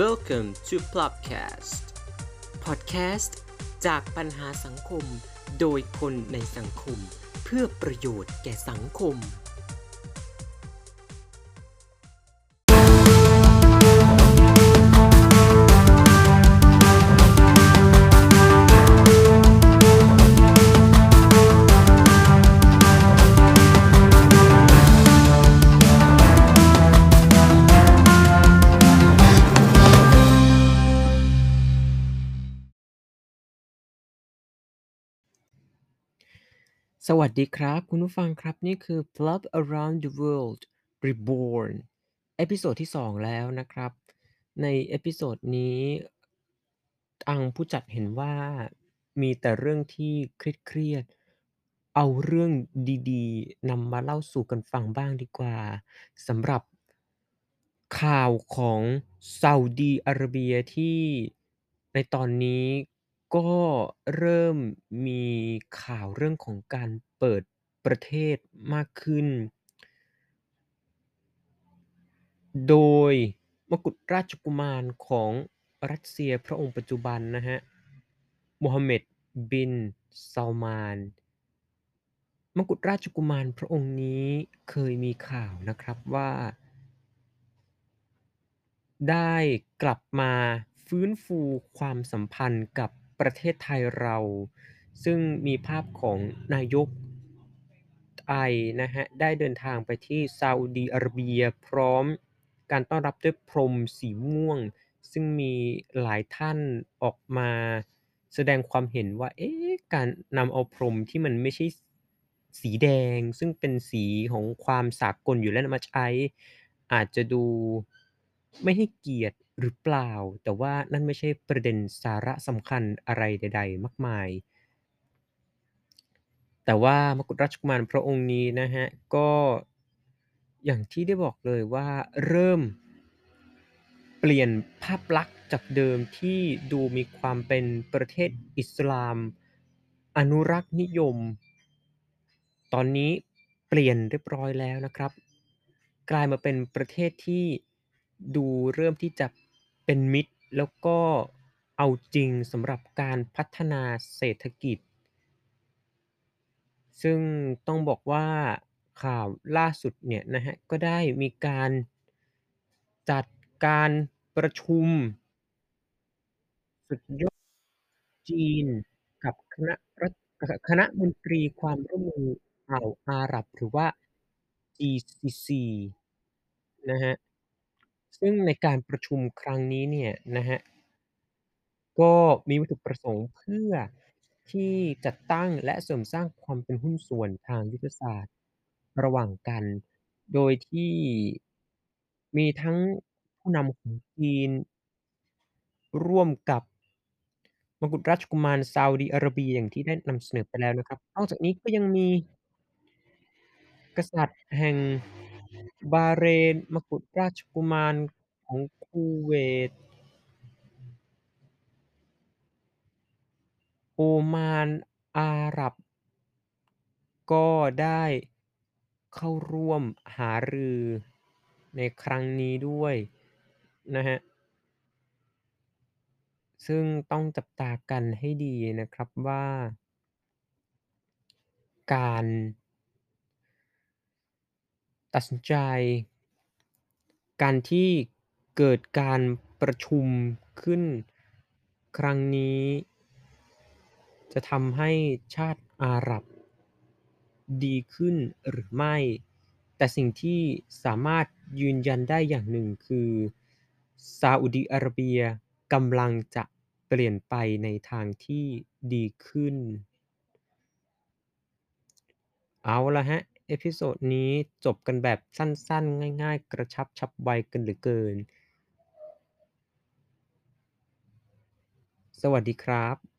Welcome to Plopcast Podcast จากปัญหาสังคม โดยคนในสังคม เพื่อประโยชน์แก่สังคม สวัสดีครับ คุณผู้ฟังครับ นี่คือ Plop Around the World Reborn episode ที่ 2 แล้วนะครับ ใน episode นี้ทางผู้จัดเห็นว่ามีแต่เรื่องที่เครียดๆเอาเรื่องดีๆนำมาเล่าสู่กันฟังบ้างดีกว่าสำหรับข่าวของซาอุดีอาระเบียที่ในตอนนี้ ก็เริ่มมีข่าวเรื่องของการเปิดประเทศมากขึ้น โดยมกุฎราชกุมารของรัสเซียพระองค์ปัจจุบันนะฮะโมฮัมเหม็ดบินซาลมาน มกุฎราชกุมารพระองค์นี้เคยมีข่าวนะครับว่า ได้กลับมาฟื้นฟูความสัมพันธ์กับ ประเทศไทยเรา ซึ่งมีภาพของนายกไทยนะฮะได้เดินทางไปที่ซาอุดีอาระเบียพร้อมการต้อนรับด้วยพรมสีม่วง ซึ่งมีหลายท่านออกมาแสดงความเห็นว่าเอ๊ะการนำเอาพรมที่มันไม่ใช่สีแดง ซึ่งเป็นสีของความสากลอยู่แล้วมาใช้อาจจะดูไม่ให้เกียรติ หรือเปล่า แต่ว่านั่นไม่ใช่ประเด็นสาระสำคัญอะไรใด ๆ มากมาย แต่ว่ามกุฎราชกุมารพระองค์นี้นะฮะ ก็อย่างที่ได้บอกเลยว่าเริ่มเปลี่ยนภาพลักษณ์จากเดิมที่ดูมีความเป็นประเทศอิสลาม อนุรักษ์นิยม ตอนนี้เปลี่ยนเรียบร้อยแล้วนะครับ กลายมาเป็นประเทศที่ดูเริ่มที่จะ เป็นมิตร แล้วก็เอาจริงสำหรับการพัฒนาเศรษฐกิจ ซึ่งต้องบอกว่าข่าวล่าสุดเนี่ยนะฮะก็ได้มีการจัดการประชุม สุดยอดจีนกับคณะรัฐคณะมนตรีความร่วมมืออ่าวอาหรับหรือว่า GCC นะฮะ ซึ่งในการประชุมครั้งนี้เนี่ยนะฮะก็มีวัตถุประสงค์เพื่อที่จัดตั้งและเสริมสร้างความเป็นหุ้นส่วนทางยุทธศาสตร์ระหว่างกัน โดยที่ มีทั้งผู้นำของจีน ร่วมกับมกุฎราชกุมารซาอุดีอาระเบียอย่างที่ได้นำเสนอไปแล้วนะครับ นอกจากนี้ก็ยังมี กษัตริย์แห่ง บาห์เรน มกุฎราชกุมารของคูเวต โอมาน อาหรับ ก็ได้เข้าร่วมหารือในครั้งนี้ด้วยนะครับซึ่งต้องจับตากันให้ดีนะครับว่า การ ตัดสินใจ การที่เกิดการประชุมขึ้นครั้งนี้ จะทำให้ชาติอาหรับ ดีขึ้นหรือไม่ แต่สิ่งที่สามารถยืนยันได้อย่างหนึ่งคือซาอุดีอาระเบียกำลังจะเปลี่ยนไปในทางที่ดีขึ้น เอาละครับ episode นี้จบกันแบบสั้นๆ ง่ายๆ กระชับฉับไวกันเหลือเกิน สวัสดีครับ